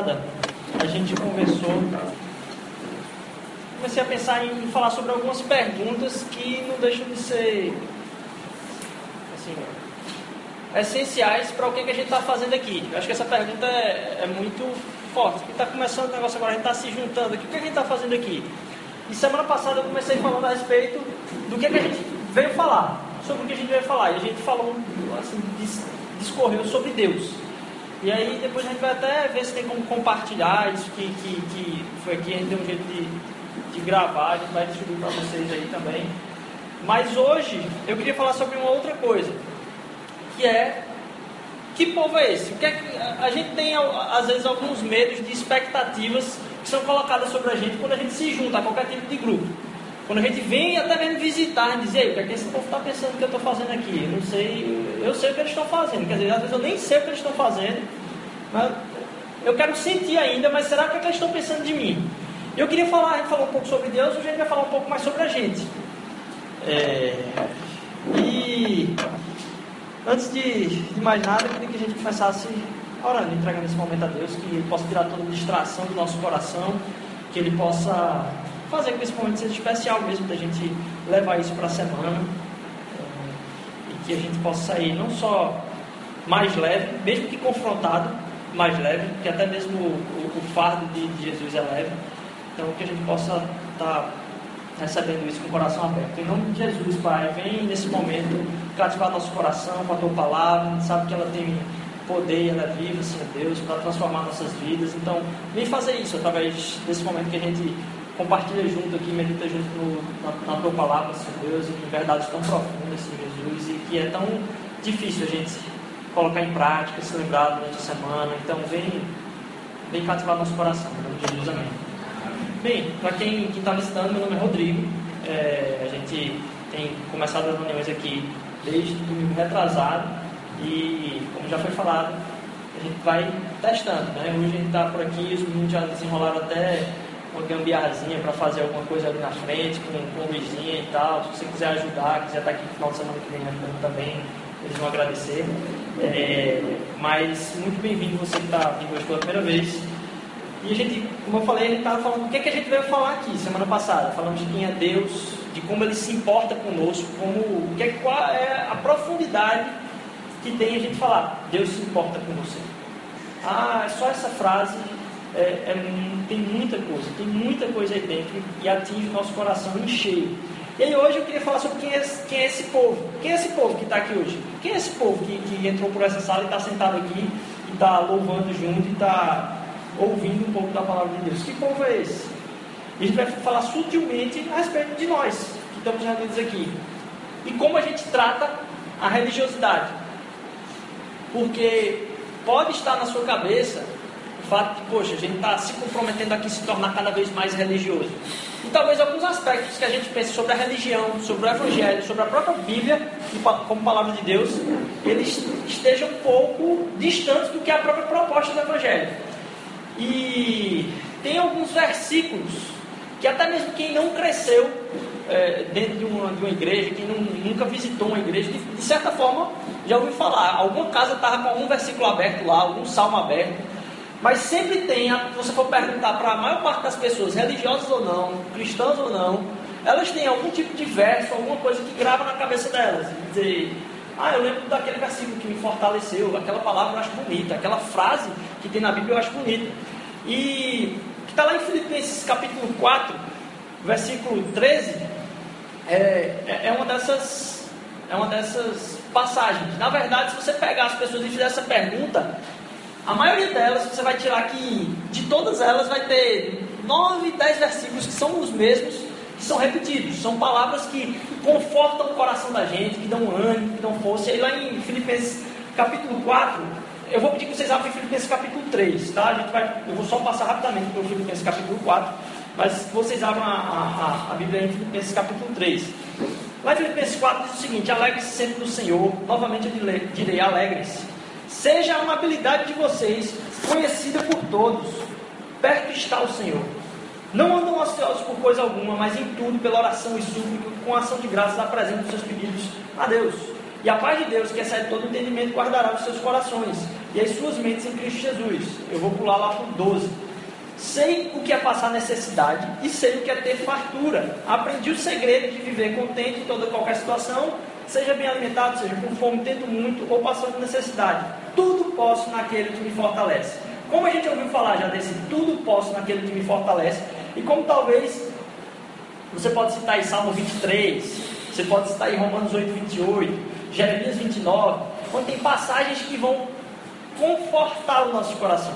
passada a gente conversou, comecei a pensar em falar sobre algumas perguntas que não deixam de ser assim, essenciais para o que, que a gente está fazendo aqui. Eu acho que essa pergunta é, é muito forte, porque está começando o negócio agora, a gente está se juntando aqui. O que, que a gente está fazendo aqui? E semana passada eu comecei falando a respeito do que, que a gente veio falar, sobre o que a gente veio falar. E a gente falou, assim, discorreu sobre Deus. E aí depois a gente vai até ver se tem como compartilhar isso que, que, que foi aqui, a gente deu um jeito de, de gravar, a gente vai distribuir para vocês aí também. Mas hoje eu queria falar sobre uma outra coisa, que é que povo é esse? Que é que a gente tem às vezes alguns medos de expectativas que são colocadas sobre a gente quando a gente se junta a qualquer tipo de grupo. Quando a gente vem até mesmo visitar e dizer, o que é que esse povo está pensando que eu estou fazendo aqui? Eu não sei, eu sei o que eles estão fazendo. Quer dizer, às vezes eu nem sei o que eles estão fazendo, mas eu quero sentir ainda, mas será que, é que eles estão pensando de mim? Eu queria falar, a gente falou um pouco sobre Deus, hoje a gente vai falar um pouco mais sobre a gente. É, e antes de, de mais nada, eu queria que a gente começasse orando, entregando esse momento a Deus, que Ele possa tirar toda a distração do nosso coração, que Ele possa fazer com esse momento seja especial mesmo, da gente levar isso para a semana é, e que a gente possa sair não só mais leve, mesmo que confrontado, mais leve, que até mesmo o, o, fardo de, de, Jesus é leve. Então que a gente possa estar tá recebendo isso com o coração aberto. Em nome de Jesus, Pai, vem nesse momento cativar nosso coração com a tua palavra, sabe que ela tem poder, ela é viva, Senhor Deus, para transformar nossas vidas. Então, vem fazer isso através desse momento que a gente compartilha junto aqui, medita junto no, na, na, tua palavra, Senhor Deus, em verdades tão profundas, Senhor Jesus, e que é tão difícil a gente colocar em prática, se lembrar durante a semana. Então, vem, vem cativar nosso coração, em nome de Jesus, amém. Bem, para quem está visitando, meu nome é Rodrigo. É, a gente tem começado as reuniões aqui desde domingo retrasado e, como já foi falado, a gente vai testando. Né? Hoje a gente está por aqui, os meninos já desenrolaram até uma gambiarrazinha para fazer alguma coisa ali na frente, com, com luzinha e tal. Se você quiser ajudar, quiser estar tá aqui no final de semana que vem ajudando também, eles vão agradecer. É, mas muito bem-vindo você que está vindo hoje pela primeira vez. E a gente, como eu falei, gente estava falando o que, é que a gente veio falar aqui semana passada. Falando de quem é Deus, de como Ele se importa conosco, como, que é, qual é a profundidade que tem a gente falar, Deus se importa com você. Ah, é só essa frase é, é, tem muita coisa, tem muita coisa aí dentro e atinge o nosso coração em cheio. E aí hoje eu queria falar sobre quem é, quem é esse povo. Quem é esse povo que está aqui hoje? Quem é esse povo que, que entrou por essa sala e está sentado aqui e está louvando junto e está ouvindo um pouco da palavra de Deus? Que povo é esse? E a gente vai falar sutilmente a respeito de nós que estamos reunidos aqui. E como a gente trata a religiosidade. Porque pode estar na sua cabeça fato de, poxa, a gente está se comprometendo aqui a se tornar cada vez mais religioso. E talvez alguns aspectos que a gente pense sobre a religião, sobre o Evangelho, sobre a própria Bíblia, como palavra de Deus, eles estejam um pouco distantes do que é a própria proposta do Evangelho. E tem alguns versículos que até mesmo quem não cresceu é, dentro de uma, de uma, igreja, quem não, nunca visitou uma igreja, de, de certa forma já ouviu falar. Alguma casa estava com algum versículo aberto lá, algum salmo aberto. Mas sempre tem, se você for perguntar para a maior parte das pessoas, religiosas ou não, cristãs ou não, elas têm algum tipo de verso, alguma coisa que grava na cabeça delas. Dizer, ah, eu lembro daquele versículo que me fortaleceu, aquela palavra eu acho bonita, aquela frase que tem na Bíblia eu acho bonita. E que está lá em Filipenses capítulo 4, versículo 13, é, é, é uma dessas é uma dessas passagens. Na verdade, se você pegar as pessoas e fizer essa pergunta, a maioria delas, você vai tirar que de todas elas vai ter 9, 10 versículos que são os mesmos, que são repetidos. São palavras que confortam o coração da gente, que dão ânimo, que dão força. E lá em Filipenses capítulo 4, eu vou pedir que vocês abram Filipenses capítulo 3, tá? A gente vai, eu vou só passar rapidamente pelo Filipenses capítulo 4, mas vocês abram a, a, a Bíblia em Filipenses capítulo 3. Lá em Filipenses 4 diz o seguinte: Alegre-se sempre no Senhor. Novamente eu direi: alegre-se. Seja a amabilidade de vocês conhecida por todos. Perto está o Senhor. Não andam ansiosos por coisa alguma, mas em tudo, pela oração e súplica, com ação de graças, apresentem os seus pedidos a Deus. E a paz de Deus, que excede todo entendimento, guardará os seus corações e as suas mentes em Cristo Jesus. Eu vou pular lá para o 12. Sei o que é passar necessidade e sei o que é ter fartura. Aprendi o segredo de viver contente em toda qualquer situação, seja bem alimentado, seja com fome, tendo muito ou passando necessidade. Tudo posso naquele que me fortalece. Como a gente ouviu falar já desse tudo posso naquele que me fortalece, e como talvez você pode citar aí Salmo 23, você pode citar aí Romanos 8, 28, Jeremias 29, onde tem passagens que vão confortar o nosso coração.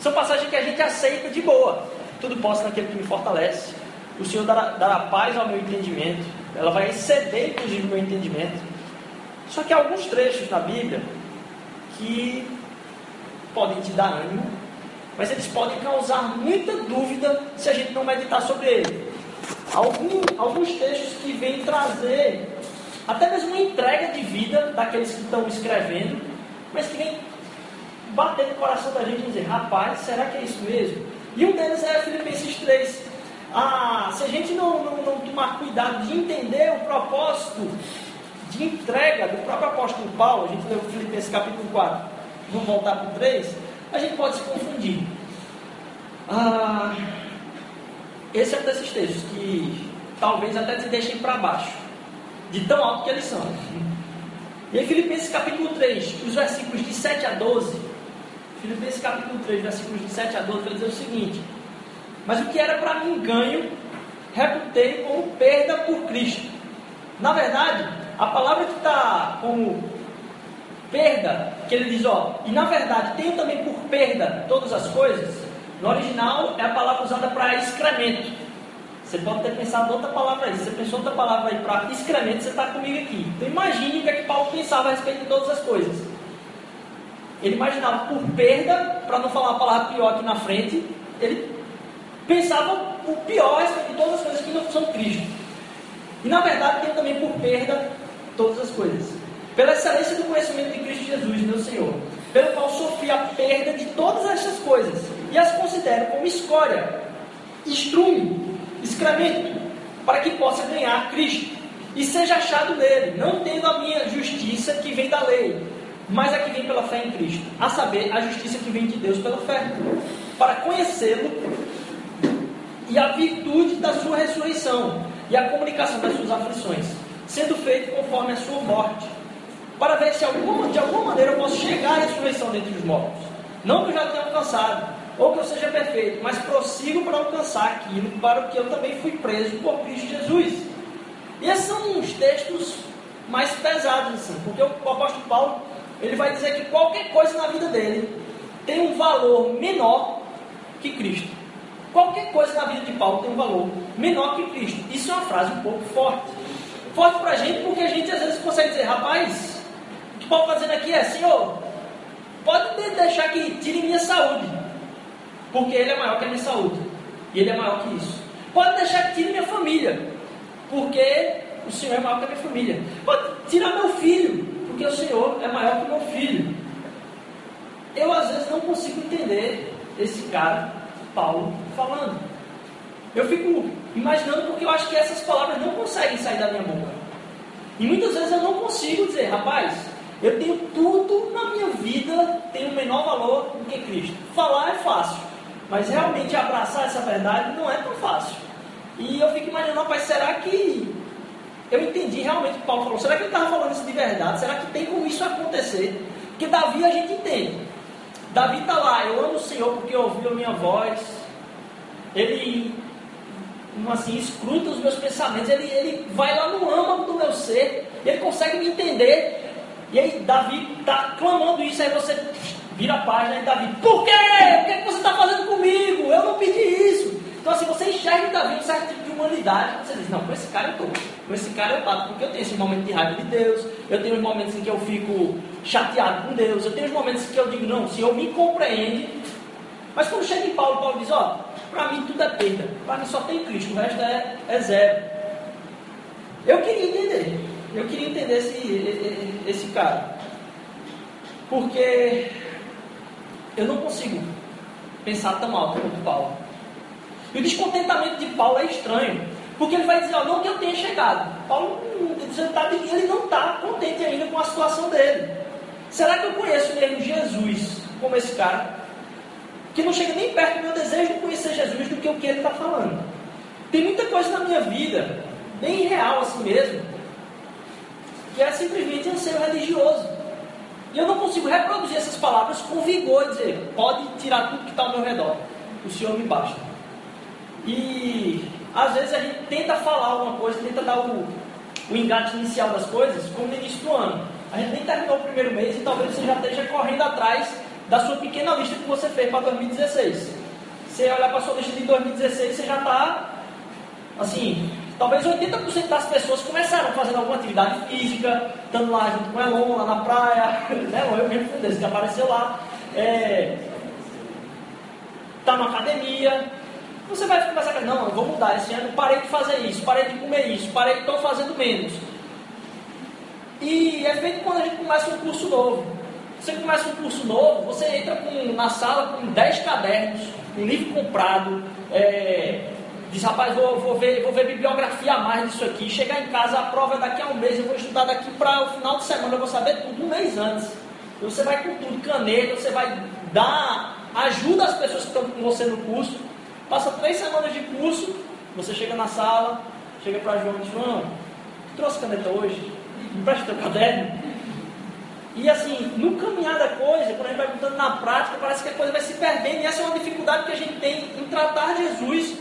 São passagens que a gente aceita de boa. Tudo posso naquele que me fortalece. O Senhor dará, dará paz ao meu entendimento. Ela vai exceder, inclusive, o meu entendimento. Só que há alguns trechos na Bíblia que podem te dar ânimo, mas eles podem causar muita dúvida se a gente não meditar sobre ele. Algum, alguns textos que vêm trazer até mesmo uma entrega de vida daqueles que estão escrevendo, mas que vem bater no coração da gente e dizer, rapaz, será que é isso mesmo? E um deles é Filipenses 3. Ah, se a gente não, não, não tomar cuidado de entender o propósito de entrega do próprio apóstolo Paulo, a gente leu Filipenses capítulo 4, vamos voltar para o 3, a gente pode se confundir. Ah, esse é um desses textos que talvez até te deixem para baixo, de tão alto que eles são. E em Filipenses capítulo 3, os versículos de 7 a 12, Filipenses capítulo 3, versículos de 7 a 12, vai dizer o seguinte: Mas o que era para mim ganho, reputei como perda por Cristo. Na verdade, a palavra que está como perda, que ele diz, ó, e na verdade tenho também por perda todas as coisas, no original é a palavra usada para excremento. Você pode ter pensado outra palavra aí. Você pensou outra palavra aí para excremento, você está comigo aqui. Então imagine o que, é que Paulo pensava a respeito de todas as coisas. Ele imaginava por perda, para não falar a palavra pior aqui na frente, ele pensava o pior de todas as coisas que não são Cristo. E na verdade tem também por perda todas as coisas. Pela excelência do conhecimento de Cristo Jesus, meu Senhor, pelo qual sofri a perda de todas essas coisas e as considero como escória, estrume, excremento, para que possa ganhar Cristo e seja achado nele, não tendo a minha justiça que vem da lei, mas a que vem pela fé em Cristo, a saber, a justiça que vem de Deus pela fé, para conhecê-lo e a virtude da sua ressurreição e a comunicação das suas aflições, sendo feito conforme a sua morte, para ver se alguma, de alguma maneira eu posso chegar à ressurreição dentre os mortos. Não que eu já tenha alcançado, ou que eu seja perfeito, mas prossigo para alcançar aquilo para o que eu também fui preso por Cristo Jesus. E esses são uns textos mais pesados, assim, porque o apóstolo Paulo ele vai dizer que qualquer coisa na vida dele tem um valor menor que Cristo. Qualquer coisa na vida de Paulo tem um valor menor que Cristo. Isso é uma frase um pouco forte. Forte para a gente porque a gente às vezes consegue dizer, rapaz, o que Paulo está dizendo aqui é, Senhor, pode deixar que tire minha saúde, porque Ele é maior que a minha saúde. E Ele é maior que isso. Pode deixar que tire minha família, porque o Senhor é maior que a minha família. Pode tirar meu filho, porque o Senhor é maior que o meu filho. Eu às vezes não consigo entender esse cara, Paulo, falando. Eu fico imaginando porque eu acho que essas palavras não conseguem sair da minha boca. E muitas vezes eu não consigo dizer, rapaz, eu tenho tudo na minha vida, tem o menor valor do que Cristo. Falar é fácil, mas realmente abraçar essa verdade não é tão fácil. E eu fico imaginando, rapaz, será que eu entendi realmente o que Paulo falou. Será que ele estava falando isso de verdade? Será que tem como isso acontecer? Porque Davi a gente entende. Davi está lá, eu amo o Senhor porque ouviu a minha voz. Ele, assim, escruta os meus pensamentos. Ele, ele vai lá no âmago do meu ser. Ele consegue me entender. E aí Davi está clamando isso. Aí você vira a página e Davi, por quê? O que, é que você está fazendo comigo? Eu não pedi isso. Então, assim, você enxerga em Davi um certo tipo de humanidade. Você diz, não, com esse cara eu estou. Com esse cara eu bato, porque eu tenho esse momento de raiva de Deus. Eu tenho os momentos em que eu fico chateado com Deus. Eu tenho os momentos que eu digo, não, o Senhor me compreende. Mas quando chega em Paulo, Paulo diz, ó, para mim tudo é perda. Para mim só tem Cristo, o resto é, é zero. Eu queria entender. Eu queria entender esse, esse cara. Porque eu não consigo pensar tão alto quanto Paulo. E o descontentamento de Paulo é estranho, porque ele vai dizer, ó, não que eu tenha chegado. Paulo ele não está contente ainda com a situação dele. Será que eu conheço mesmo Jesus como esse cara? Que não chega nem perto do meu desejo de conhecer Jesus do que o que ele está falando. Tem muita coisa na minha vida, bem real assim mesmo, que é simplesmente anseio religioso. E eu não consigo reproduzir essas palavras com vigor e dizer, pode tirar tudo que está ao meu redor. O Senhor me basta. E às vezes a gente tenta falar alguma coisa, tenta dar o, o engate inicial das coisas, como no início do ano. A gente nem terminou o primeiro mês e talvez você já esteja correndo atrás da sua pequena lista que você fez para 2016. Você olhar para a sua lista de 2016, você já está, assim, talvez 80% das pessoas começaram fazendo alguma atividade física, estando lá junto com o Elon, lá na praia, né? eu mesmo fui desse que apareceu lá, é, tá na academia, você vai começar a não, eu vou mudar esse ano, parei de fazer isso, parei de comer isso, parei estou fazendo menos. E é feito quando a gente começa um curso novo. Você começa um curso novo, você entra com, na sala com 10 cadernos, um livro comprado, é, diz, rapaz, vou, vou, ver, vou ver bibliografia a mais disso aqui, chegar em casa, a prova é daqui a um mês, eu vou estudar daqui para o final de semana, eu vou saber tudo um mês antes. Você vai com tudo, caneta, você vai dar ajuda às pessoas que estão com você no curso. Passa três semanas de curso, você chega na sala, chega para João e diz, João, trouxe caneta hoje? Me presta teu caderno? E assim, no caminhar da coisa, quando a gente vai botando na prática, parece que a coisa vai se perdendo. E essa é uma dificuldade que a gente tem em tratar Jesus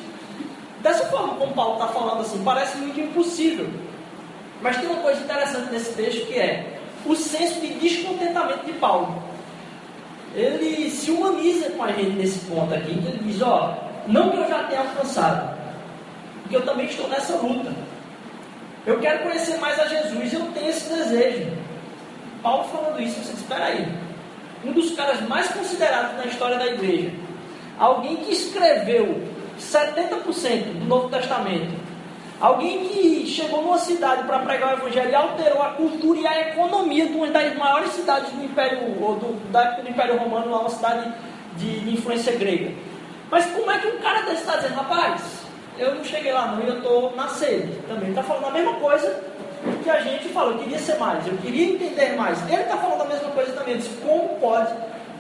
dessa forma, como Paulo está falando assim, parece muito impossível. Mas tem uma coisa interessante nesse texto que é o senso de descontentamento de Paulo. Ele se humaniza com a gente nesse ponto aqui, ele diz, ó, não que eu já tenha alcançado, porque eu também estou nessa luta. Eu quero conhecer mais a Jesus, eu tenho esse desejo. Paulo falando isso, você diz, espera aí. Um dos caras mais considerados na história da igreja, alguém que escreveu 70% do Novo Testamento, alguém que chegou numa cidade para pregar o Evangelho e alterou a cultura e a economia de uma das maiores cidades do Império, ou do, da época do Império Romano, lá uma cidade de, de influência grega. Mas como é que um cara desse está dizendo, rapaz, eu não cheguei lá não e eu estou na sede também. Está falando a mesma coisa que a gente fala, eu queria ser mais, eu queria entender mais. Ele está falando a mesma coisa também. Ele diz, como pode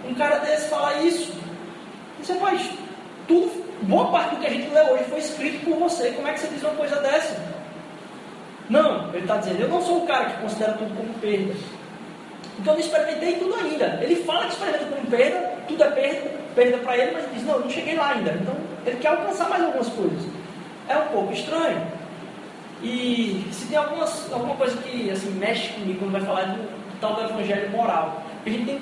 um cara desse falar isso? Você faz tudo, boa parte do que a gente lê hoje foi escrito por você. Como é que você diz uma coisa dessa? Não, ele está dizendo, eu não sou o cara que considera tudo como perda. Porque eu não experimentei tudo ainda. Ele fala que experimenta como perda, tudo é perda, perda para ele, mas ele diz, não, eu não cheguei lá ainda. Então, ele quer alcançar mais algumas coisas. É um pouco estranho. E se tem algumas, alguma coisa que assim, mexe comigo quando vai falar do, do tal do evangelho moral, a gente tem,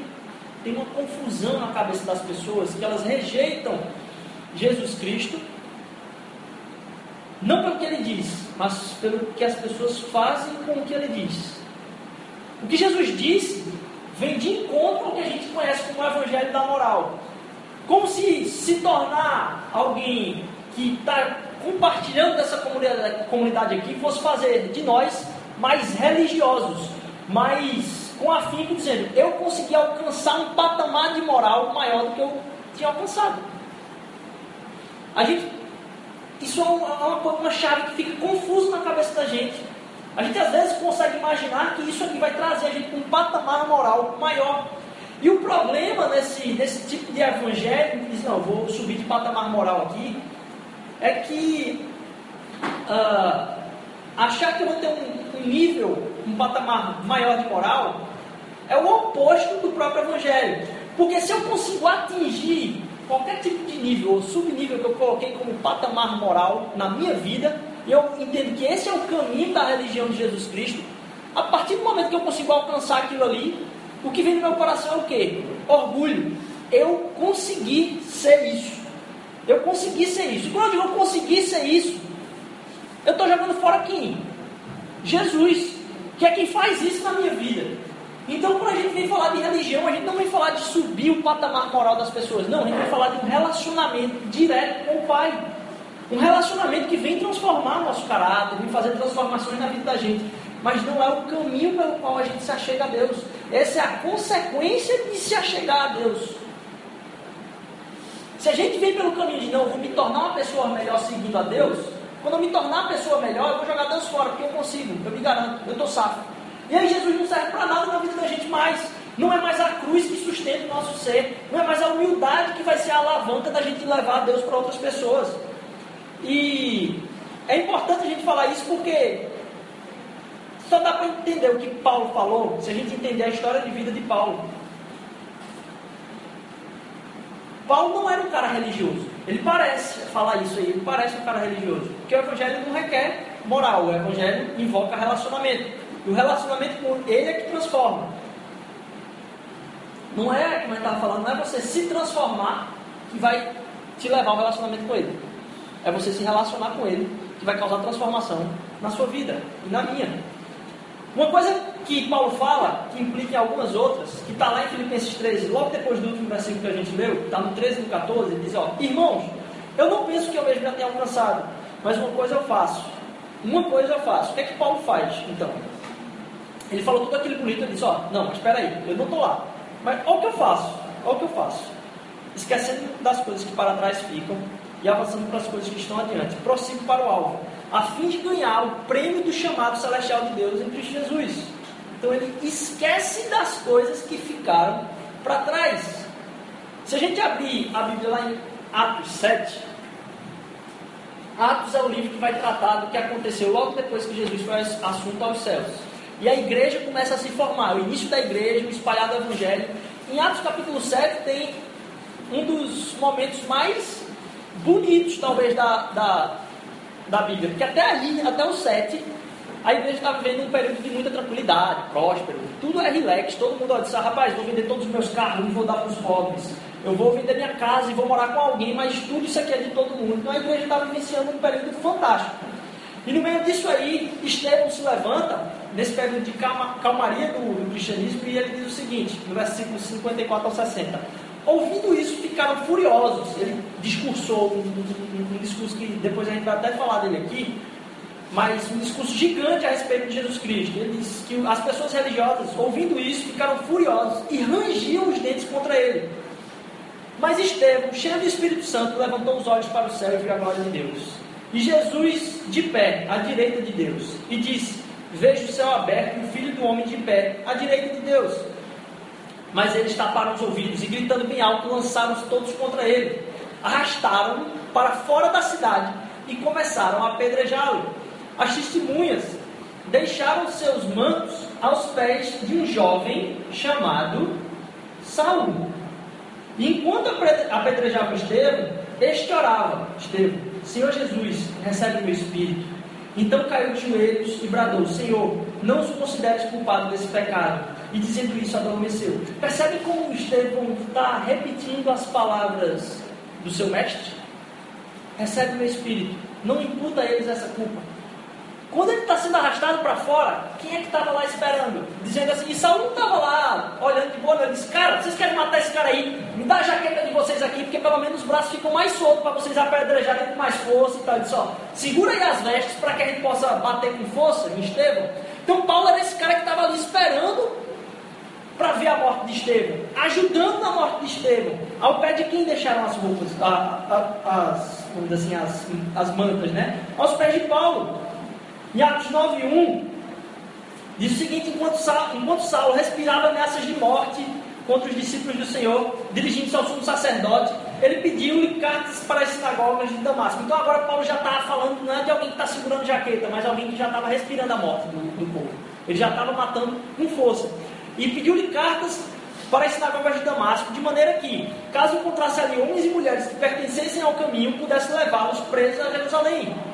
tem uma confusão na cabeça das pessoas que elas rejeitam Jesus Cristo, não pelo que ele diz, mas pelo que as pessoas fazem com o que ele diz. O que Jesus disse vem de encontro ao que a gente conhece como o Evangelho da moral. Como se se tornar alguém que está compartilhando dessa comunidade, comunidade aqui fosse fazer de nós mais religiosos, mais com afinco, dizendo: eu consegui alcançar um patamar de moral maior do que eu tinha alcançado. A gente, isso é uma, é uma, chave que fica confusa na cabeça da gente. A gente às vezes consegue imaginar que isso aqui vai trazer a gente para um patamar moral maior. E o problema nesse, nesse tipo de evangelho, que diz, não, vou subir de patamar moral aqui, é que uh, achar que eu vou ter um, um nível, um patamar maior de moral, é o oposto do próprio evangelho. Porque se eu consigo atingir qualquer tipo de nível ou subnível que eu coloquei como patamar moral na minha vida, eu entendo que esse é o caminho da religião de Jesus Cristo, a partir do momento que eu consigo alcançar aquilo ali, o que vem no meu coração é o quê? Orgulho. Eu consegui ser isso. Eu consegui ser isso. E quando eu digo eu consegui ser isso, eu estou jogando fora quem? Jesus, que é quem faz isso na minha vida. Então, quando a gente vem falar de religião, a gente não vem falar de subir o patamar moral das pessoas. Não, a gente vem falar de um relacionamento direto com o Pai. Um relacionamento que vem transformar o nosso caráter, vem fazer transformações na vida da gente. Mas não é o caminho pelo qual a gente se achega a Deus. Essa é a consequência de se achegar a Deus. Se a gente vem pelo caminho de não, vou me tornar uma pessoa melhor seguindo a Deus, quando eu me tornar uma pessoa melhor, eu vou jogar Deus fora, porque eu consigo, eu me garanto, eu estou safo. E aí Jesus não serve para nada na vida da gente mais. Não é mais a cruz que sustenta o nosso ser. Não é mais a humildade que vai ser a alavanca da gente levar Deus para outras pessoas. E é importante a gente falar isso porque só dá para entender o que Paulo falou se a gente entender a história de vida de Paulo. Paulo não era um cara religioso. Ele parece falar isso aí, ele parece um cara religioso. Porque o evangelho não requer moral, o evangelho invoca relacionamento. E o relacionamento com ele é que transforma. Não é, como eu estava falando, não é você se transformar que vai te levar ao relacionamento com ele. É você se relacionar com ele que vai causar transformação na sua vida e na minha. Uma coisa que Paulo fala, que implica em algumas outras, que está lá em Filipenses 13, logo depois do último versículo que a gente leu, está no 13 e no 14, ele diz, ó, irmãos, eu não penso que eu mesmo já tenha alcançado, mas uma coisa eu faço. Uma coisa eu faço. O que é que Paulo faz, então? Ele falou tudo aquilo bonito, ele disse, ó, não, mas espera aí, eu não estou lá. Mas olha o que eu faço, olha o que eu faço. Esquecendo das coisas que para trás ficam e avançando para as coisas que estão adiante. Prossigo para o alvo, a fim de ganhar o prêmio do chamado celestial de Deus em Cristo Jesus. Então ele esquece das coisas que ficaram para trás. Se a gente abrir a Bíblia lá em Atos 7, Atos é o livro que vai tratar do que aconteceu logo depois que Jesus foi assunto aos céus. E a igreja começa a se formar, o início da igreja, o espalhar do evangelho. Em Atos capítulo 7 tem um dos momentos mais bonitos, talvez, da, da, da Bíblia. Porque até ali, até o 7, a igreja está vivendo um período de muita tranquilidade, próspero. Tudo é relax, todo mundo diz, ah, rapaz, vou vender todos os meus carros e vou dar para os pobres. Eu vou vender minha casa e vou morar com alguém, mas tudo isso aqui é de todo mundo. Então a igreja está vivenciando um período fantástico. E no meio disso aí, Estevão se levanta, nesse período de calma, calmaria do, do cristianismo, e ele diz o seguinte, no versículo 54 ao 60. Ouvindo isso, ficaram furiosos. Ele discursou um, um, um, discurso que depois a gente vai até falar dele aqui, mas um discurso gigante a respeito de Jesus Cristo. Ele disse que as pessoas religiosas, ouvindo isso, ficaram furiosos e rangiam os dentes contra ele. Mas Estevão, cheio do Espírito Santo, levantou os olhos para o céu e viu a glória de Deus. E Jesus, de pé, à direita de Deus, e disse: Vejo o céu aberto e o filho do homem de pé, à direita de Deus. Mas eles taparam os ouvidos e, gritando bem alto, lançaram-se todos contra ele. Arrastaram-no para fora da cidade e começaram a apedrejá-lo. As testemunhas deixaram seus mantos aos pés de um jovem chamado Saul. E enquanto apedrejavam Estevão, este orava: Estevão, Senhor Jesus, recebe o meu espírito. Então caiu de joelhos e bradou: Senhor, não os consideres culpado desse pecado. E dizendo isso, adormeceu. Percebe como Estevão está repetindo as palavras do seu mestre? Recebe o meu espírito. Não imputa a eles essa culpa. Quando ele está sendo arrastado para fora, quem é que estava lá esperando? Dizendo assim, e Saul não estava lá olhando de boa, ele disse, cara, vocês querem matar esse cara aí? Me dá a jaqueta de vocês aqui, porque pelo menos os braços ficam mais soltos para vocês apedrejarem com mais força e tal. Ele disse, ó, segura aí as vestes para que a gente possa bater com força em Estevão. Então Paulo era esse cara que estava ali esperando para ver a morte de Estevão, ajudando na morte de Estevão. Ao pé de quem deixaram as roupas, a, a, as, vamos dizer assim, as, as mantas, né? Aos pés de Paulo. Em Atos 9.1, diz o seguinte, enquanto Saulo, enquanto Saulo respirava ameaças de morte contra os discípulos do Senhor, dirigindo-se ao sumo sacerdote, ele pediu-lhe cartas para as sinagogas de Damasco. Então agora Paulo já estava falando, não é de alguém que está segurando jaqueta, mas alguém que já estava respirando a morte do, povo. Ele já estava matando com força. E pediu-lhe cartas para as sinagogas de Damasco, de maneira que, caso encontrasse ali homens e mulheres que pertencessem ao caminho, pudesse levá-los presos a Jerusalém.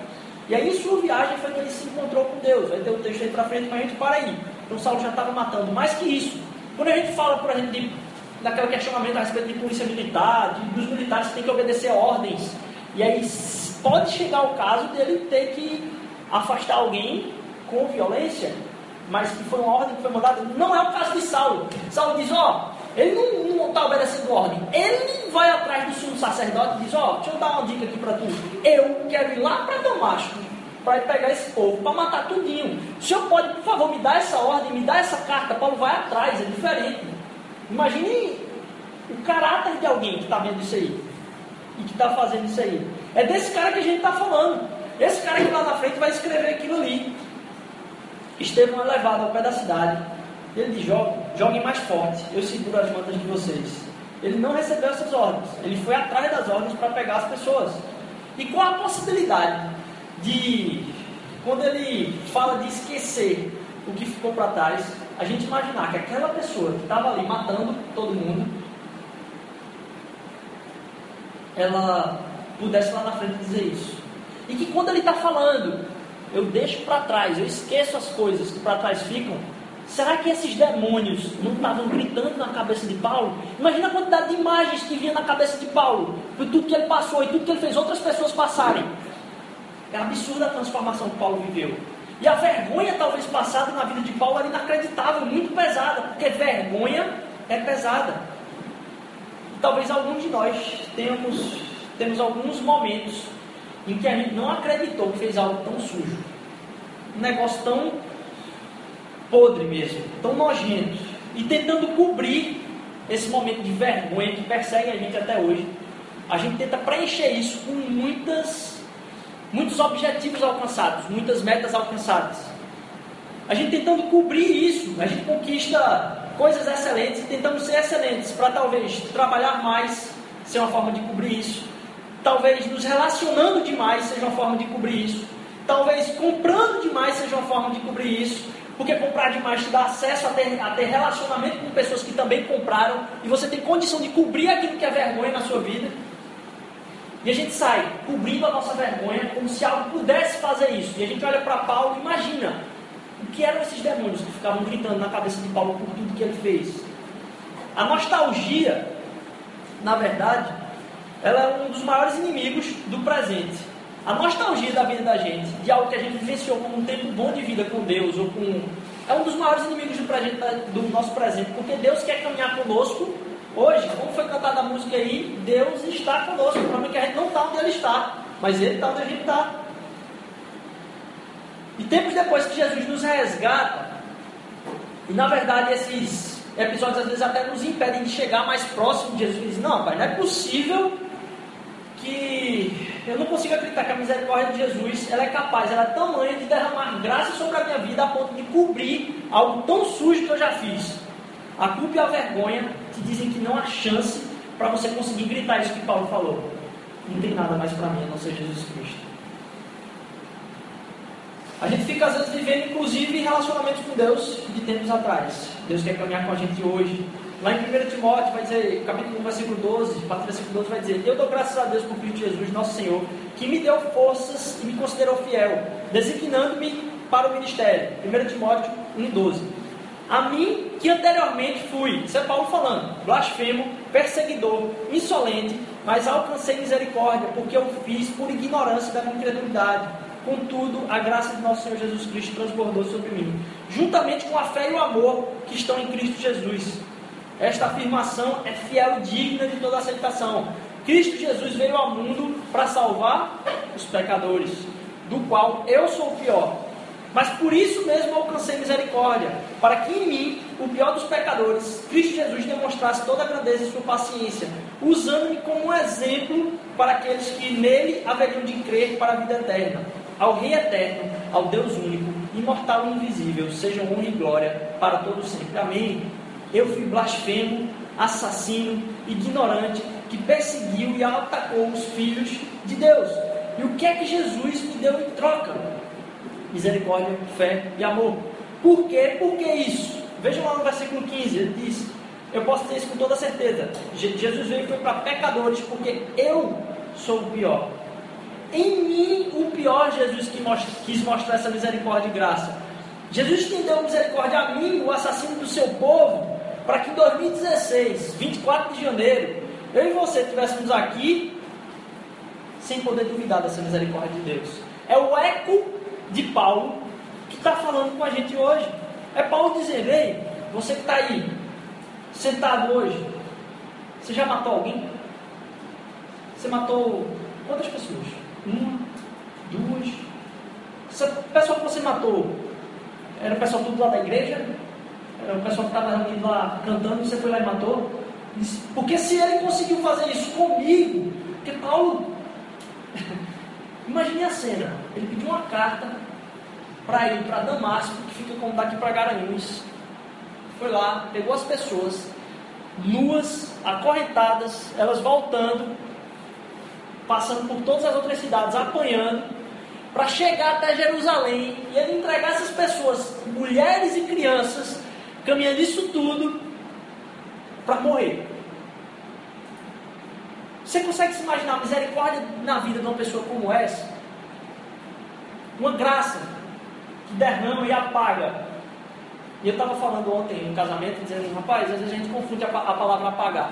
E aí, sua viagem, foi que ele se encontrou com Deus. Vai ter o texto aí para frente, mas a gente para aí. Então, Saulo já estava matando. Mais que isso, quando a gente fala, por exemplo, de, daquele questionamento a respeito de polícia militar, de, dos militares que têm que obedecer ordens, e aí pode chegar o caso dele ter que afastar alguém com violência, mas que foi uma ordem que foi mandada. Não é o caso de Saulo. Saulo diz: Ó, ele não está obedecendo ordem. Ele vai atrás do sumo sacerdote e diz: Ó, oh, deixa eu dar uma dica aqui para tu. Eu quero ir lá para Damasco para pegar esse povo, para matar tudinho. O senhor pode, por favor, me dar essa ordem, me dar essa carta? Paulo vai atrás, é diferente. Imagine o caráter de alguém que está vendo isso aí e que está fazendo isso aí. É desse cara que a gente está falando. Esse cara que lá na frente vai escrever aquilo ali. Estevão é levado ao pé da cidade Ele diz: joguem, joguem mais forte, eu seguro as mantas de vocês. Ele não recebeu essas ordens, ele foi atrás das ordens para pegar as pessoas. E qual a possibilidade de, quando ele fala de esquecer o que ficou para trás, a gente imaginar que aquela pessoa que estava ali matando todo mundo, ela pudesse lá na frente dizer isso. E que quando ele está falando, eu deixo para trás, eu esqueço as coisas que para trás ficam. Será que esses demônios não estavam gritando na cabeça de Paulo? Imagina a quantidade de imagens que vinha na cabeça de Paulo, por tudo que ele passou e tudo que ele fez outras pessoas passarem. É absurda a transformação que Paulo viveu. E a vergonha, talvez passada na vida de Paulo, era inacreditável, muito pesada, porque vergonha é pesada. Talvez alguns de nós tenhamos, temos alguns momentos em que a gente não acreditou que fez algo tão sujo, um negócio tão podre mesmo, tão nojento, e tentando cobrir esse momento de vergonha que persegue a gente até hoje. A gente tenta preencher isso com muitas, muitos objetivos alcançados, muitas metas alcançadas. A gente tentando cobrir isso, a gente conquista coisas excelentes e tentamos ser excelentes para talvez trabalhar mais, ser uma forma de cobrir isso. Talvez nos relacionando demais seja uma forma de cobrir isso. Talvez comprando demais seja uma forma de cobrir isso. Porque comprar demais te dá acesso a ter, a ter relacionamento com pessoas que também compraram e você tem condição de cobrir aquilo que é vergonha na sua vida. E a gente sai cobrindo a nossa vergonha como se algo pudesse fazer isso. E a gente olha para Paulo e imagina o que eram esses demônios que ficavam gritando na cabeça de Paulo por tudo que ele fez. A nostalgia, na verdade, ela é um dos maiores inimigos do presente. A nostalgia da vida da gente, de algo que a gente vivenciou como um tempo bom de vida com Deus, ou com. É um dos maiores inimigos do, presente, do nosso presente, porque Deus quer caminhar conosco hoje. Como foi cantada a música aí, Deus está conosco. O problema é que a gente não está onde Ele está, mas Ele está onde a gente está. E tempos depois que Jesus nos resgata, e na verdade esses episódios às vezes até nos impedem de chegar mais próximo de Jesus, não, pai, não é possível que eu não consigo acreditar que a misericórdia de Jesus ela é capaz, ela é tamanha de derramar graça sobre a minha vida a ponto de cobrir algo tão sujo que eu já fiz. A culpa e a vergonha te dizem que não há chance para você conseguir gritar isso que Paulo falou. Não tem nada mais para mim a não ser Jesus Cristo. A gente fica às vezes vivendo, inclusive, relacionamentos com Deus de tempos atrás. Deus quer caminhar com a gente hoje. Lá em 1 Timóteo vai dizer, capítulo 1, versículo 12, parte versículo 12 vai dizer, Eu dou graças a Deus por Cristo Jesus, nosso Senhor, que me deu forças e me considerou fiel, designando-me para o ministério. 1 Timóteo 1, 12. A mim, que anteriormente fui, isso é Paulo falando, blasfemo, perseguidor, insolente, mas alcancei misericórdia, porque eu fiz por ignorância da incredulidade. Contudo, a graça de nosso Senhor Jesus Cristo transbordou sobre mim, juntamente com a fé e o amor que estão em Cristo Jesus. Esta afirmação é fiel e digna de toda aceitação. Cristo Jesus veio ao mundo para salvar os pecadores, do qual eu sou o pior. Mas por isso mesmo alcancei misericórdia, para que em mim, o pior dos pecadores, Cristo Jesus demonstrasse toda a grandeza e sua paciência, usando-me como um exemplo para aqueles que nele haveriam de crer para a vida eterna. Ao Rei eterno, ao Deus único, imortal e invisível, sejam honra e glória para todos sempre. Amém. Eu fui blasfemo, assassino, ignorante, que perseguiu e atacou os filhos de Deus. E o que é que Jesus me deu em troca? Misericórdia, fé e amor. Por quê? Por que isso? Vejam lá no versículo 15, ele diz: Eu posso dizer isso com toda certeza. Jesus veio foi para pecadores, porque eu sou o pior. Em mim, o pior, Jesus que mostra, quis mostrar essa misericórdia e graça. Jesus estendeu misericórdia a mim, o assassino do seu povo, para que em 2016, 24 de janeiro, eu e você estivéssemos aqui sem poder duvidar dessa misericórdia de Deus. É o eco de Paulo que está falando com a gente hoje. É Paulo dizendo: Ei, você que está aí, sentado hoje, você já matou alguém? Você matou quantas pessoas? Uma, duas. Essa pessoa que você matou era o pessoal tudo lá da igreja? O pessoal que estava reunido lá cantando, você foi lá e matou. Porque se ele conseguiu fazer isso comigo, porque Paulo, imagine a cena, ele pediu uma carta para ir para Damasco, que fica como daqui para Garanhuns, foi lá, pegou as pessoas, nuas, acorrentadas, elas voltando, passando por todas as outras cidades, apanhando, para chegar até Jerusalém e ele entregar essas pessoas, mulheres e crianças, caminhando isso tudo, para morrer. Você consegue se imaginar a misericórdia na vida de uma pessoa como essa? Uma graça que derrama e apaga. E eu estava falando ontem no casamento, dizendo, rapaz, às vezes a gente confunde a, a palavra apagar.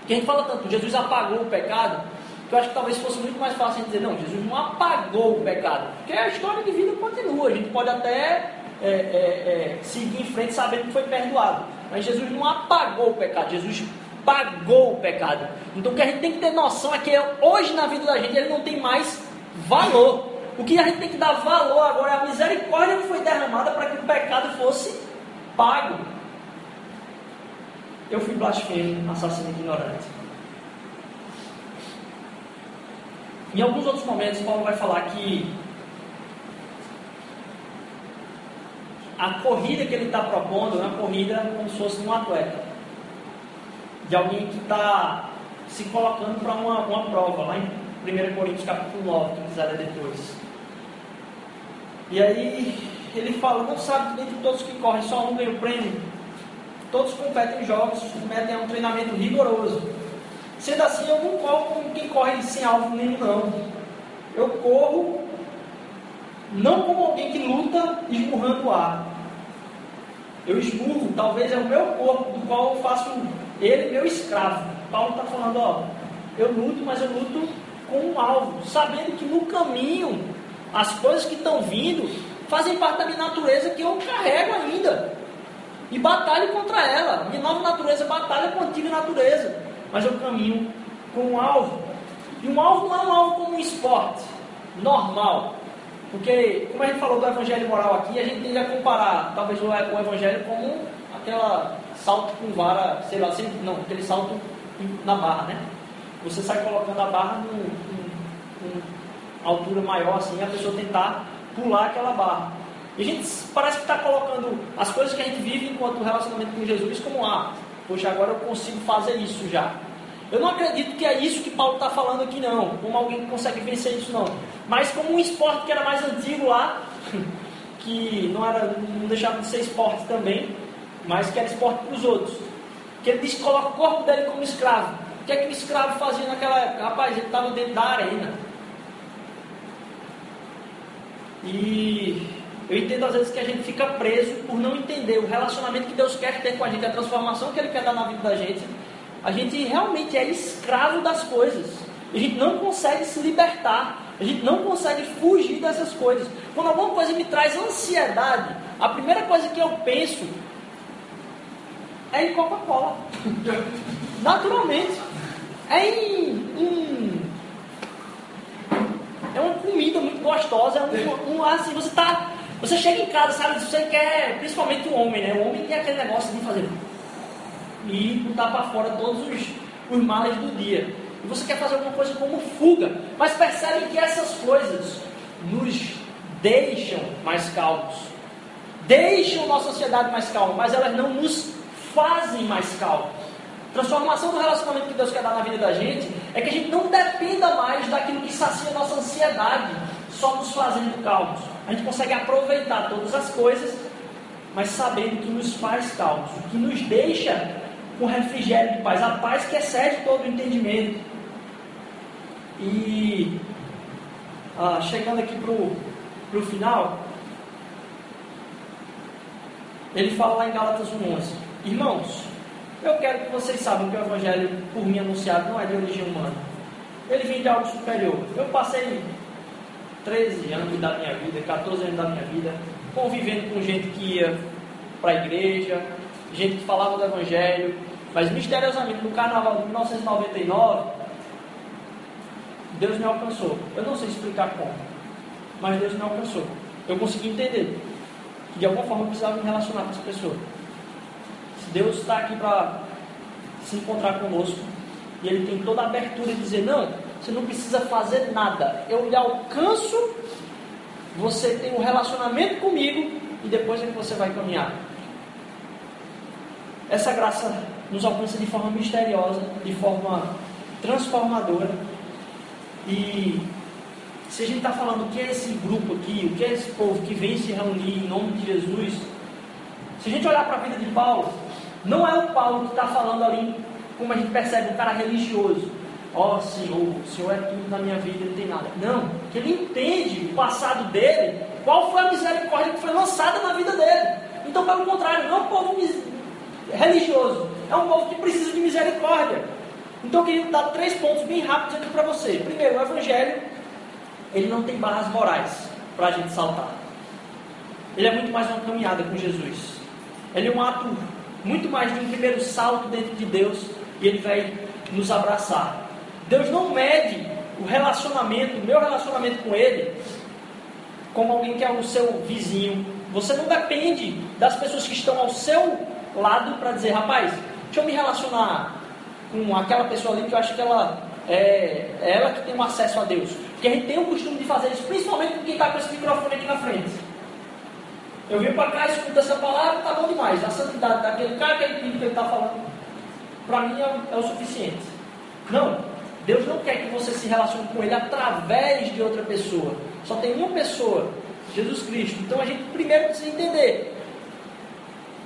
Porque a gente fala tanto, Jesus apagou o pecado, que eu acho que talvez fosse muito mais fácil dizer, não, Jesus não apagou o pecado. Porque a história de vida continua, a gente pode até é, é, é, seguir em frente sabendo que foi perdoado. Mas Jesus não apagou o pecado, Jesus pagou o pecado. Então o que a gente tem que ter noção é que hoje na vida da gente ele não tem mais valor. O que a gente tem que dar valor agora é a misericórdia que foi derramada para que o pecado fosse pago. Eu fui blasfemo, assassino ignorante. Em alguns outros momentos, Paulo vai falar que a corrida que ele está propondo é uma corrida como se fosse um atleta de alguém que está se colocando para uma, uma prova, lá em 1 Coríntios capítulo 9, que quiser depois. E aí ele fala, não sabe que dentre todos que correm só um ganha o prêmio. Todos competem em jogos, submetem a um treinamento rigoroso. Sendo assim, eu não corro como quem corre sem alvo nenhum, não. Eu corro não como alguém que luta esmurrando o ar. Eu esmurro, talvez é o meu corpo, do qual eu faço ele meu escravo. Paulo está falando, ó, eu luto, mas eu luto com um alvo, sabendo que no caminho as coisas que estão vindo fazem parte da minha natureza que eu carrego ainda. E batalho contra ela. Minha nova natureza batalha com a antiga natureza. Mas eu caminho com um alvo. E um alvo não é um alvo como um esporte normal. Porque, como a gente falou do evangelho moral aqui, a gente tende a comparar talvez o evangelho como aquela salto com vara, sei lá, sempre, não, aquele salto na barra, né? Você sai colocando a barra em altura maior, assim, a pessoa tentar pular aquela barra. E a gente parece que está colocando as coisas que a gente vive enquanto relacionamento com Jesus como, ah, poxa, agora eu consigo fazer isso já. Eu não acredito que é isso que Paulo está falando aqui, não, como alguém que consegue vencer isso, não. Mas como um esporte que era mais antigo lá, que não, era, não deixava de ser esporte também, mas que era esporte para os outros. Que ele diz que coloca o corpo dele como escravo. O que é que o escravo fazia naquela época? Rapaz, ele estava dentro da arena. E eu entendo às vezes que a gente fica preso por não entender o relacionamento que Deus quer ter com a gente, a transformação que Ele quer dar na vida da gente. A gente realmente é escravo das coisas. A gente não consegue se libertar. A gente não consegue fugir dessas coisas. Quando alguma coisa me traz ansiedade, a primeira coisa que eu penso é em Coca-Cola. Naturalmente. É em, em, É uma comida muito gostosa. É um, um, assim, você tá. Você chega em casa, sabe? Você quer. Principalmente o homem, né? O homem tem aquele negócio de fazer. E botar para fora todos os, os males do dia. E você quer fazer alguma coisa como fuga. Mas percebe que essas coisas nos deixam mais calmos. Deixam nossa sociedade mais calma, mas elas não nos fazem mais calmos. Transformação do relacionamento que Deus quer dar na vida da gente é que a gente não dependa mais daquilo que sacia nossa ansiedade, só nos fazendo calmos. A gente consegue aproveitar todas as coisas, mas sabendo que nos faz calmos, o que nos deixa com refrigério de paz, a paz que excede todo o entendimento. E ah, chegando aqui para o final, ele fala lá em Gálatas 1,11. Irmãos, eu quero que vocês saibam que o Evangelho, por mim anunciado, não é de origem humana. Ele vem de algo superior. Eu passei 13 anos da minha vida, 14 anos da minha vida, convivendo com gente que ia para a igreja, gente que falava do Evangelho, mas misteriosamente no carnaval de 1999, Deus me alcançou. Eu não sei explicar como, mas Deus me alcançou. Eu consegui entender que de alguma forma eu precisava me relacionar com essa pessoa. Deus está aqui para se encontrar conosco e Ele tem toda a abertura de dizer: não, você não precisa fazer nada, eu lhe alcanço, você tem um relacionamento comigo e depois é que você vai caminhar. Essa graça nos alcança de forma misteriosa, de forma transformadora. E se a gente está falando o que é esse grupo aqui, o que é esse povo que vem se reunir em nome de Jesus, se a gente olhar para a vida de Paulo, não é o Paulo que está falando ali, como a gente percebe, um cara religioso. Ó oh, Senhor, o Senhor é tudo na minha vida, não tem nada. Não, que ele entende o passado dele, qual foi a misericórdia que foi lançada na vida dele. Então, pelo contrário, não é um povo religioso, é um povo que precisa de misericórdia. Então, eu queria dar três pontos bem rápidos aqui para você. Primeiro, o Evangelho, ele não tem barras morais para a gente saltar. Ele é muito mais uma caminhada com Jesus. Ele é um ato muito mais de um primeiro salto dentro de Deus e ele vai nos abraçar. Deus não mede o relacionamento, o meu relacionamento com Ele, como alguém que é o seu vizinho. Você não depende das pessoas que estão ao seu lado para dizer, rapaz, deixa eu me relacionar com aquela pessoa ali que eu acho que ela é, é ela que tem um acesso a Deus. Porque a gente tem o costume de fazer isso, principalmente com quem está com esse microfone aqui na frente. Eu vim para cá, escuto essa palavra, está bom demais. A santidade daquele cara, aquele que ele está falando, para mim é, é o suficiente. Não. Deus não quer que você se relacione com Ele através de outra pessoa. Só tem uma pessoa, Jesus Cristo. Então a gente primeiro precisa entender.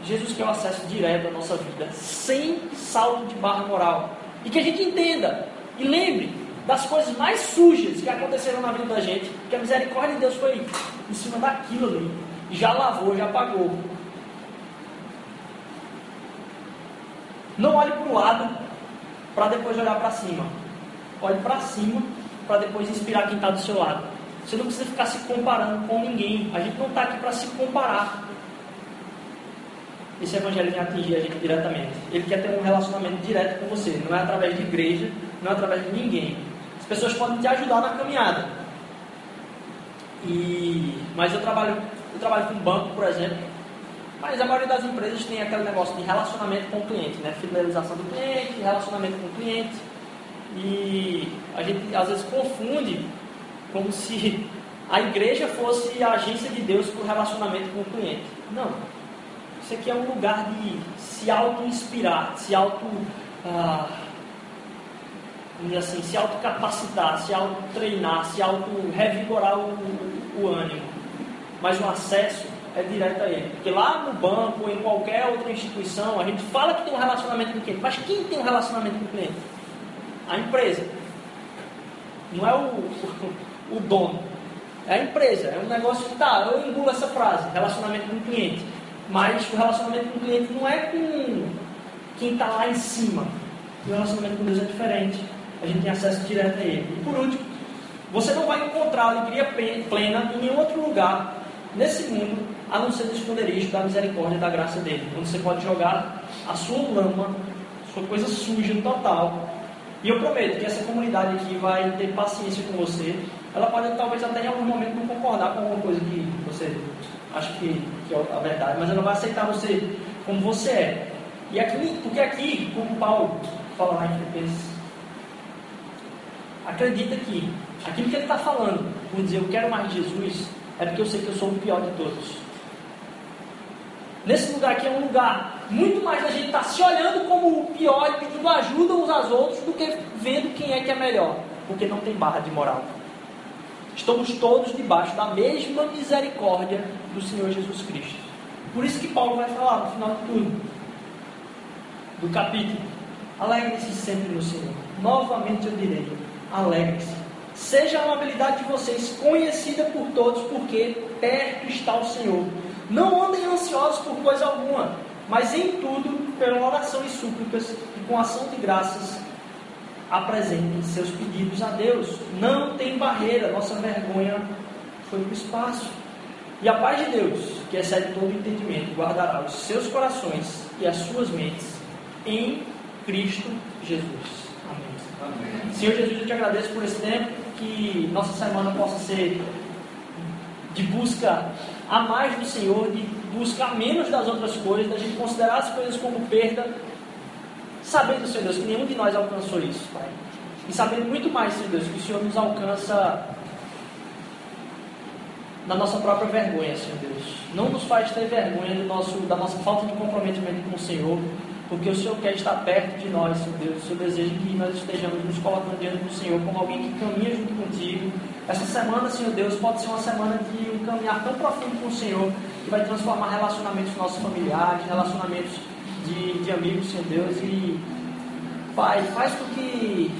Jesus quer o acesso direto à nossa vida, sem salto de barra moral. E que a gente entenda e lembre das coisas mais sujas que aconteceram na vida da gente, que a misericórdia de Deus foi em cima daquilo ali já lavou, já pagou. Não olhe para o lado para depois olhar para cima. Olhe para cima para depois inspirar quem está do seu lado. Você não precisa ficar se comparando com ninguém. A gente não está aqui para se comparar. Esse evangelho vem atingir a gente diretamente. Ele quer ter um relacionamento direto com você. Não é através de igreja, não é através de ninguém. As pessoas podem te ajudar na caminhada. E, mas eu trabalho eu trabalho com banco, por exemplo, mas a maioria das empresas tem aquele negócio de relacionamento com o cliente, né? Fidelização do cliente, relacionamento com o cliente. E a gente às vezes confunde como se a igreja fosse a agência de Deus para o relacionamento com o cliente. Não. Isso aqui é um lugar de se auto-inspirar, se auto. Ah, assim, se auto-capacitar, se auto-treinar, se auto-revigorar o, o ânimo mas o acesso é direto a ele. Porque lá no banco ou em qualquer outra instituição, a gente fala que tem um relacionamento com o cliente, mas quem tem um relacionamento com o cliente? A empresa. Não é o, o, o dono. É a empresa. É um negócio que tá, eu engulo essa frase, relacionamento com o cliente. Mas o relacionamento com o cliente não é com quem está lá em cima. O relacionamento com Deus é diferente. A gente tem acesso direto a Ele. E por último, você não vai encontrar alegria plena em nenhum outro lugar nesse mundo, a não ser no esconderijo da misericórdia e da graça dele, onde você pode jogar a sua lama, sua coisa suja total. E eu prometo que essa comunidade aqui vai ter paciência com você. Ela pode talvez até em algum momento não concordar com alguma coisa que você acha que, que é a verdade, mas ela vai aceitar você como você é. E aqui, porque aqui, como Paulo fala lá em Filipenses, acredita que aquilo que ele está falando, por dizer eu quero mais Jesus, é porque eu sei que eu sou o pior de todos. Nesse lugar aqui é um lugar muito mais da gente estar tá se olhando como o pior e pedindo ajuda uns aos outros do que vendo quem é que é melhor, porque não tem barra de moral. Estamos todos debaixo da mesma misericórdia do Senhor Jesus Cristo. Por isso que Paulo vai falar no final de tudo, do capítulo: alegre-se sempre no Senhor. Novamente eu direi: alegre-se. Seja a amabilidade de vocês conhecida por todos, porque perto está o Senhor. Não andem ansiosos por coisa alguma, mas em tudo, pela oração e súplicas, e com ação de graças, apresentem seus pedidos a Deus. Não tem barreira, nossa vergonha foi para o espaço. E a paz de Deus, que excede todo entendimento, guardará os seus corações e as suas mentes em Cristo Jesus. Amém. Amém. Senhor Jesus, eu te agradeço por esse tempo que nossa semana possa ser de busca a mais do Senhor, de buscar menos das outras coisas, da gente considerar as coisas como perda, sabendo, Senhor Deus, que nenhum de nós alcançou isso, Pai. E sabendo muito mais, Senhor Deus, que o Senhor nos alcança na nossa própria vergonha, Senhor Deus. Não nos faz ter vergonha do nosso, da nossa falta de comprometimento com o Senhor, porque o Senhor quer estar perto de nós, Senhor Deus. O Senhor deseja que nós estejamos nos colocando diante do Senhor como alguém que caminha junto contigo. Essa semana, Senhor Deus, pode ser uma semana de um caminhar tão profundo com o Senhor que vai transformar relacionamentos nossos familiares, relacionamentos de, de amigos, Senhor Deus. E, Pai, faz com que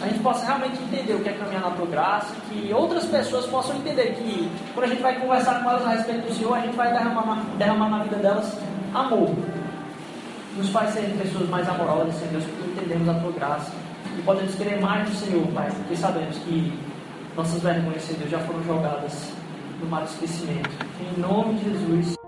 a gente possa realmente entender o que é caminhar na tua graça, que outras pessoas possam entender que quando a gente vai conversar com elas a respeito do Senhor, a gente vai derramar, derramar na vida delas amor. Nos faz ser pessoas mais amorosas, Senhor Deus, porque entendemos a tua graça e podemos querer mais do Senhor, Pai, porque sabemos que nossas vergonhas, Senhor Deus, já foram jogadas no mar do esquecimento. Em nome de Jesus.